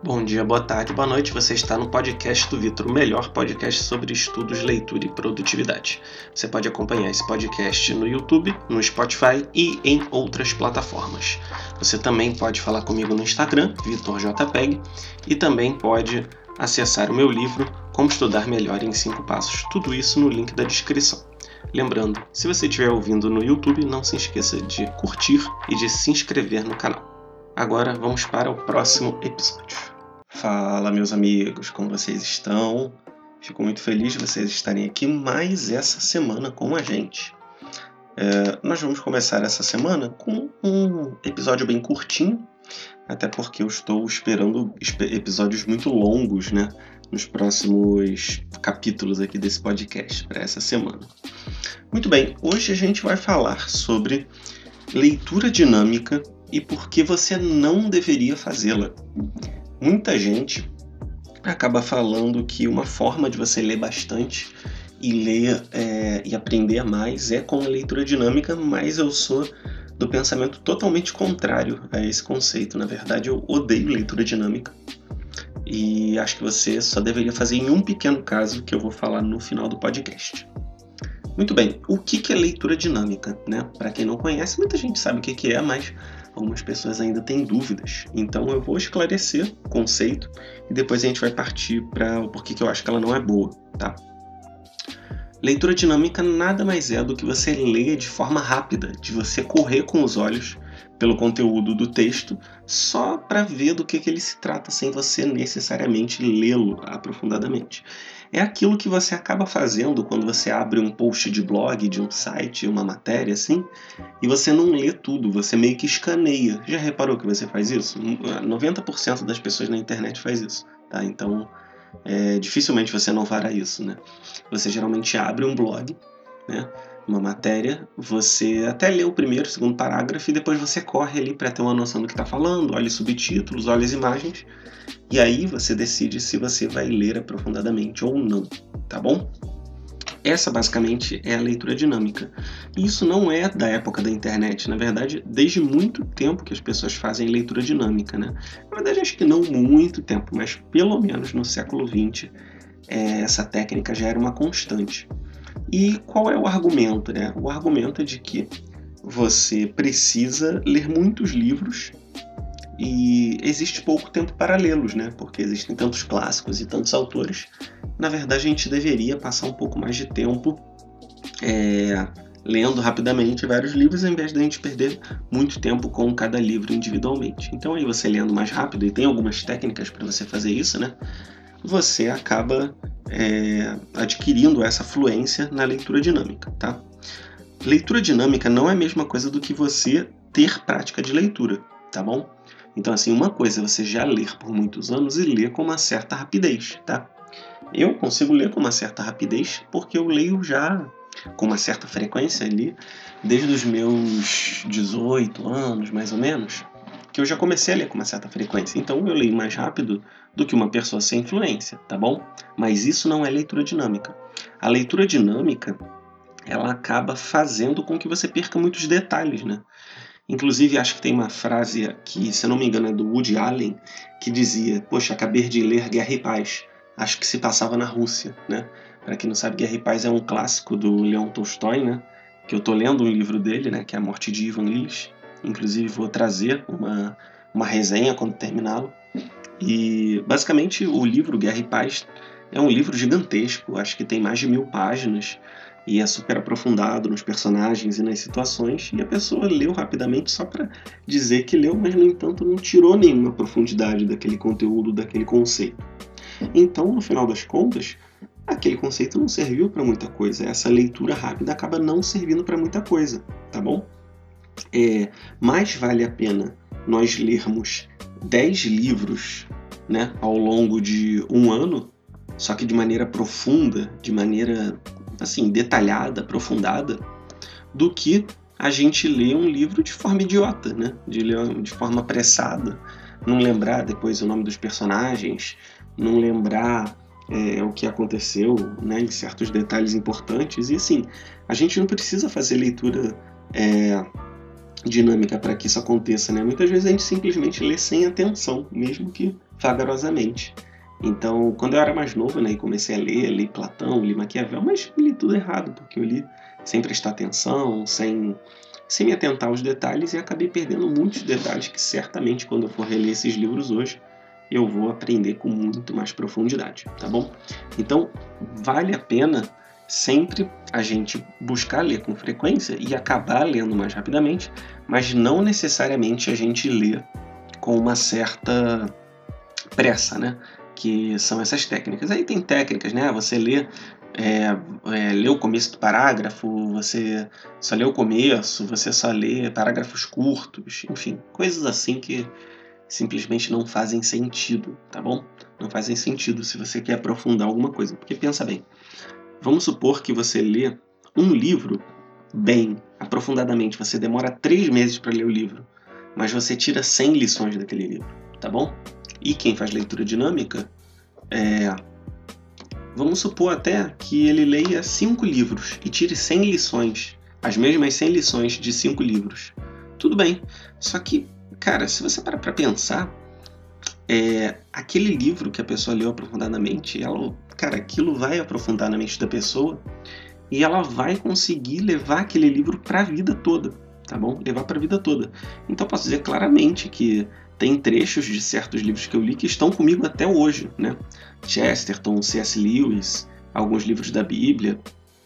Bom dia, boa tarde, boa noite. Você está no podcast do Vitor, o melhor podcast sobre estudos, leitura e produtividade. Você pode acompanhar esse podcast no YouTube, no Spotify e em outras plataformas. Você também pode falar comigo no Instagram, VitorJPEG, e também pode acessar o meu livro Como Estudar Melhor em 5 Passos. Tudo isso no link da descrição. Lembrando, se você estiver ouvindo no YouTube, não se esqueça de curtir e de se inscrever no canal. Agora vamos para o próximo episódio. Fala, meus amigos, como vocês estão? Fico muito feliz de vocês estarem aqui mais essa semana com a gente. É, nós vamos começar essa semana com um episódio bem curtinho, até porque eu estou esperando episódios muito longos, né? Nos próximos capítulos aqui desse podcast para essa semana. Muito bem, hoje a gente vai falar sobre leitura dinâmica e por que você não deveria fazê-la. Muita gente acaba falando que uma forma de você ler bastante e ler é, e aprender mais é com leitura dinâmica, mas eu sou do pensamento totalmente contrário a esse conceito. Na verdade, eu odeio leitura dinâmica. E acho que você só deveria fazer em um pequeno caso que eu vou falar no final do podcast. Muito bem, o que é leitura dinâmica? Né? Para quem não conhece, muita gente sabe o que é, mas algumas pessoas ainda têm dúvidas. Então eu vou esclarecer o conceito e depois a gente vai partir para o porquê que eu acho que ela não é boa, tá? Leitura dinâmica nada mais é do que você ler de forma rápida, de você correr com os olhos pelo conteúdo do texto só para ver do que, que ele se trata sem você necessariamente lê-lo aprofundadamente é aquilo que você acaba fazendo quando você abre um post de blog, de um site, uma matéria assim, e você não lê tudo, você meio que escaneia. Já reparou que você faz isso? 90% das pessoas na internet faz isso, tá? Então, é, dificilmente você não fará isso, né? Você geralmente abre um blog, né? Uma matéria, você até lê o primeiro, segundo parágrafo e depois você corre ali para ter uma noção do que está falando, olha os subtítulos, olha as imagens e aí você decide se você vai ler aprofundadamente ou não, tá bom? Essa basicamente é a leitura dinâmica. Isso não é da época da internet, na verdade, desde muito tempo que as pessoas fazem leitura dinâmica, né? Na verdade, acho que não muito tempo, mas pelo menos no século XX é, essa técnica já era uma constante. E qual é o argumento? Né? O argumento é de que você precisa ler muitos livros e existe pouco tempo para lê-los, né? Porque existem tantos clássicos e tantos autores. Na verdade, a gente deveria passar um pouco mais de tempo é, lendo rapidamente vários livros, ao invés de a gente perder muito tempo com cada livro individualmente. Então, aí você lendo mais rápido, e tem algumas técnicas para você fazer isso, né? Você acaba é, adquirindo essa fluência na leitura dinâmica, tá? Leitura dinâmica não é a mesma coisa do que você ter prática de leitura, tá bom? Então, assim, uma coisa é você já ler por muitos anos e ler com uma certa rapidez, tá? Eu consigo ler com uma certa rapidez porque eu leio já com uma certa frequência ali, desde os meus 18 anos, mais ou menos, que eu já comecei a ler com uma certa frequência. Então eu leio mais rápido do que uma pessoa sem influência, tá bom? Mas isso não é leitura dinâmica. A leitura dinâmica, ela acaba fazendo com que você perca muitos detalhes, né? Inclusive, acho que tem uma frase que, se eu não me engano, é do Woody Allen, que dizia: Poxa, acabei de ler Guerra e Paz. Acho que se passava na Rússia, né? Para quem não sabe, Guerra e Paz é um clássico do Leon Tolstói, né? Que eu tô lendo um livro dele, né? Que é A Morte de Ivan Illich. Inclusive, vou trazer uma, uma resenha quando terminá-lo. E, basicamente, o livro Guerra e Paz é um livro gigantesco, acho que tem mais de mil páginas e é super aprofundado nos personagens e nas situações, e a pessoa leu rapidamente só para dizer que leu, mas no entanto não tirou nenhuma profundidade daquele conteúdo, daquele conceito. Então, no final das contas, aquele conceito não serviu para muita coisa. Essa leitura rápida acaba não servindo para muita coisa, tá bom? É, mais vale a pena nós lermos 10 livros né, ao longo de um ano, só que de maneira profunda, de maneira assim, detalhada, aprofundada, do que a gente ler um livro de forma idiota, né? De ler de forma apressada, não lembrar depois o nome dos personagens, não lembrar é, o que aconteceu, né? Em certos detalhes importantes. E assim, a gente não precisa fazer leitura é, dinâmica para que isso aconteça, né? Muitas vezes a gente simplesmente lê sem atenção, mesmo que vagarosamente. Então, quando eu era mais novo, né, e comecei a ler, li Platão, li Maquiavel, mas li tudo errado, porque eu li sem prestar atenção, sem, sem me atentar aos detalhes e acabei perdendo muitos detalhes que certamente quando eu for reler esses livros hoje, eu vou aprender com muito mais profundidade, tá bom? Então, vale a pena sempre a gente buscar ler com frequência e acabar lendo mais rapidamente, mas não necessariamente a gente lê com uma certa pressa, né? Que são essas técnicas. Aí tem técnicas, né? Você lê, é, é, lê o começo do parágrafo, você só lê o começo, você só lê parágrafos curtos, enfim, coisas assim que simplesmente não fazem sentido, tá bom? Não fazem sentido se você quer aprofundar alguma coisa. Porque pensa bem, vamos supor que você lê um livro bem, aprofundadamente, você demora três meses para ler o livro, mas você tira 100 lições daquele livro, tá bom? E quem faz leitura dinâmica, é... vamos supor até que ele leia cinco livros e tire 100 lições, as mesmas 100 lições de cinco livros. Tudo bem, só que Cara, se você parar pra pensar, é, aquele livro que a pessoa leu aprofundadamente, ela, cara, aquilo vai aprofundar na mente da pessoa e ela vai conseguir levar aquele livro para a vida toda, tá bom? Levar para a vida toda. Então posso dizer claramente que tem trechos de certos livros que eu li que estão comigo até hoje, né? Chesterton, C.S. Lewis, alguns livros da Bíblia,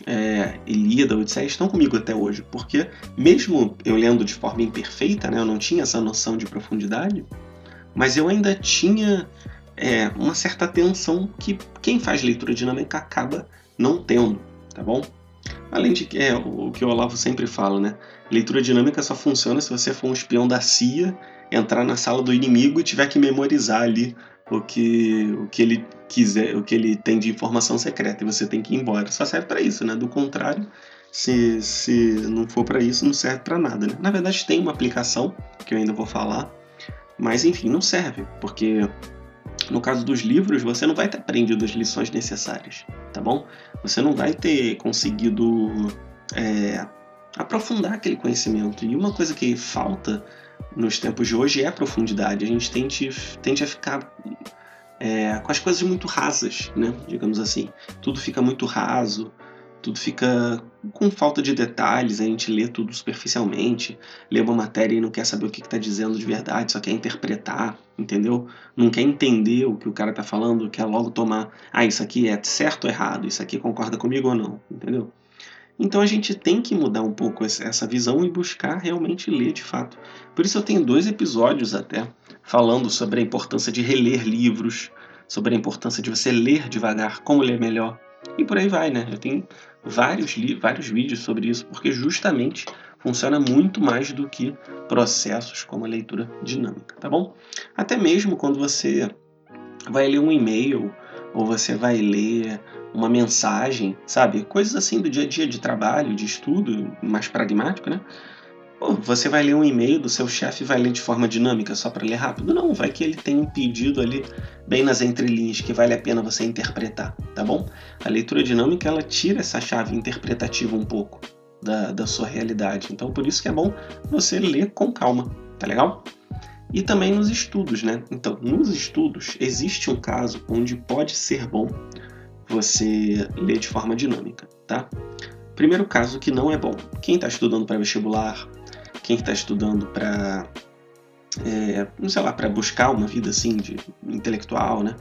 é, Ilíada, Odisseia estão comigo até hoje, porque mesmo eu lendo de forma imperfeita, né, eu não tinha essa noção de profundidade, mas eu ainda tinha é, uma certa atenção que quem faz leitura dinâmica acaba não tendo, tá bom? Além de que é o que o Olavo sempre fala, né? Leitura dinâmica só funciona se você for um espião da CIA, entrar na sala do inimigo e tiver que memorizar ali o que, o que ele quiser, o que ele tem de informação secreta e você tem que ir embora. Só serve para isso, né? Do contrário, se, se não for para isso, não serve para nada. Né? Na verdade, tem uma aplicação que eu ainda vou falar, mas enfim, não serve, porque no caso dos livros, você não vai ter aprendido as lições necessárias, tá bom? Você não vai ter conseguido é, aprofundar aquele conhecimento. E uma coisa que falta nos tempos de hoje é a profundidade. A gente tende, tende a ficar é, com as coisas muito rasas, né? Digamos assim. Tudo fica muito raso, tudo fica com falta de detalhes, a gente lê tudo superficialmente, lê uma matéria e não quer saber o que está dizendo de verdade, só quer interpretar, entendeu? Não quer entender o que o cara está falando, quer logo tomar, ah, isso aqui é certo ou errado, isso aqui concorda comigo ou não, entendeu? Então a gente tem que mudar um pouco essa visão e buscar realmente ler de fato. Por isso eu tenho dois episódios até falando sobre a importância de reler livros, sobre a importância de você ler devagar, como ler melhor. E por aí vai, né? Eu tenho vários, vários vídeos sobre isso, porque justamente funciona muito mais do que processos como a leitura dinâmica, tá bom? Até mesmo quando você vai ler um e-mail ou você vai ler uma mensagem, sabe? Coisas assim do dia a dia de trabalho, de estudo, mais pragmático, né? Pô, você vai ler um e-mail do seu chefe e vai ler de forma dinâmica só para ler rápido? Não, vai que ele tem um pedido ali bem nas entrelinhas que vale a pena você interpretar, tá bom? A leitura dinâmica ela tira essa chave interpretativa um pouco da, da sua realidade. Então por isso que é bom você ler com calma, tá legal? E também nos estudos, né? Então, nos estudos existe um caso onde pode ser bom você ler de forma dinâmica, tá? Primeiro caso que não é bom. Quem está estudando para vestibular, quem está estudando para é, não sei lá, para buscar uma vida assim de intelectual, né?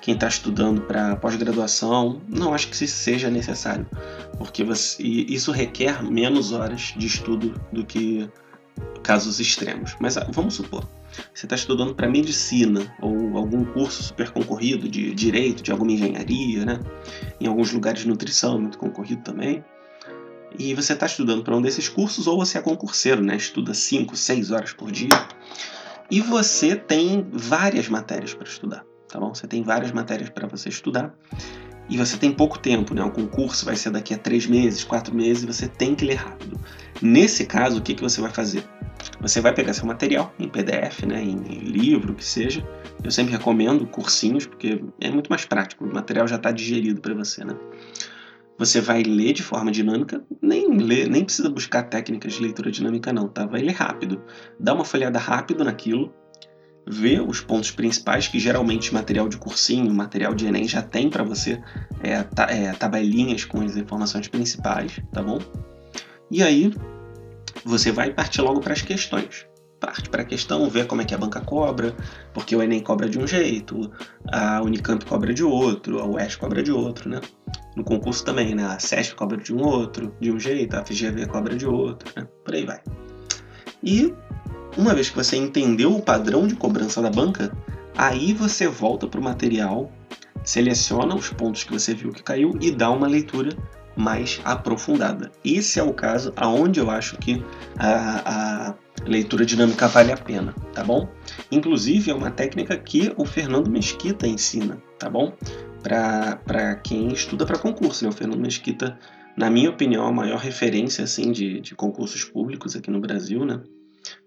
Quem está estudando para pós-graduação, não acho que isso seja necessário, porque você, isso requer menos horas de estudo do que casos extremos. Mas ah, vamos supor, você está estudando para medicina ou algum curso super concorrido de direito, de alguma engenharia, né? Em alguns lugares nutrição, muito concorrido também. E você está estudando para um desses cursos ou você é concurseiro, né? Estuda 5, 6 horas por dia. E você tem várias matérias para estudar, tá bom? Você tem várias matérias para você estudar e você tem pouco tempo, né? O concurso vai ser daqui a três meses, quatro meses, você tem que ler rápido. Nesse caso, o que, que você vai fazer? Você vai pegar seu material em PDF, né, em livro, que seja. Eu sempre recomendo cursinhos, porque é muito mais prático, o material já está digerido para você. Né? Você vai ler de forma dinâmica, nem, nem precisa buscar técnicas de leitura dinâmica, não, tá? Vai ler rápido. Dá uma folhada rápido naquilo, ver os pontos principais que geralmente material de cursinho, material de Enem já tem para você, é, ta, é, tabelinhas com as informações principais, tá bom? E aí você vai partir logo para as questões. Parte para a questão, ver como é que a banca cobra, porque o Enem cobra de um jeito, a Unicamp cobra de outro, a UES cobra de outro, né? No concurso também, né? A SESP cobra de um outro, de um jeito, a FGV cobra de outro, né? Por aí vai. E uma vez que você entendeu o padrão de cobrança da banca, aí você volta para o material, seleciona os pontos que você viu que caiu e dá uma leitura mais aprofundada. Esse é o caso aonde eu acho que a, a leitura dinâmica vale a pena, tá bom? Inclusive é uma técnica que o Fernando Mesquita ensina, tá bom? Para quem estuda para concurso, né? O Fernando Mesquita, na minha opinião, é a maior referência assim de, de concursos públicos aqui no Brasil, né?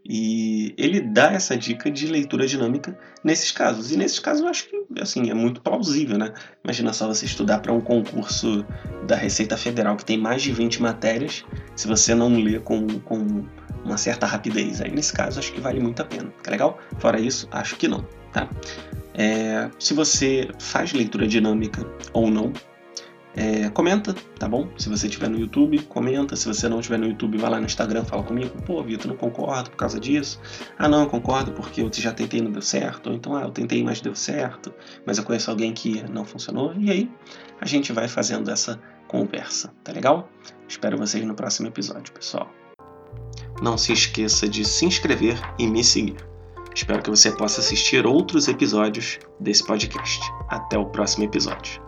E ele dá essa dica de leitura dinâmica nesses casos. E nesses casos eu acho que assim, é muito plausível, né? Imagina só você estudar para um concurso da Receita Federal que tem mais de 20 matérias, se você não lê com, com uma certa rapidez. Aí nesse caso acho que vale muito a pena. Tá legal? Fora isso, acho que não, tá? É, se você faz leitura dinâmica ou não, é, comenta, tá bom? Se você estiver no YouTube, comenta. Se você não estiver no YouTube, vai lá no Instagram, fala comigo. Pô, Vitor, não concordo por causa disso. Ah, não, eu concordo porque eu já tentei e não deu certo. Ou então, ah, eu tentei, mas deu certo. Mas eu conheço alguém que não funcionou. E aí, a gente vai fazendo essa conversa, tá legal? Espero vocês no próximo episódio, pessoal. Não se esqueça de se inscrever e me seguir. Espero que você possa assistir outros episódios desse podcast. Até o próximo episódio.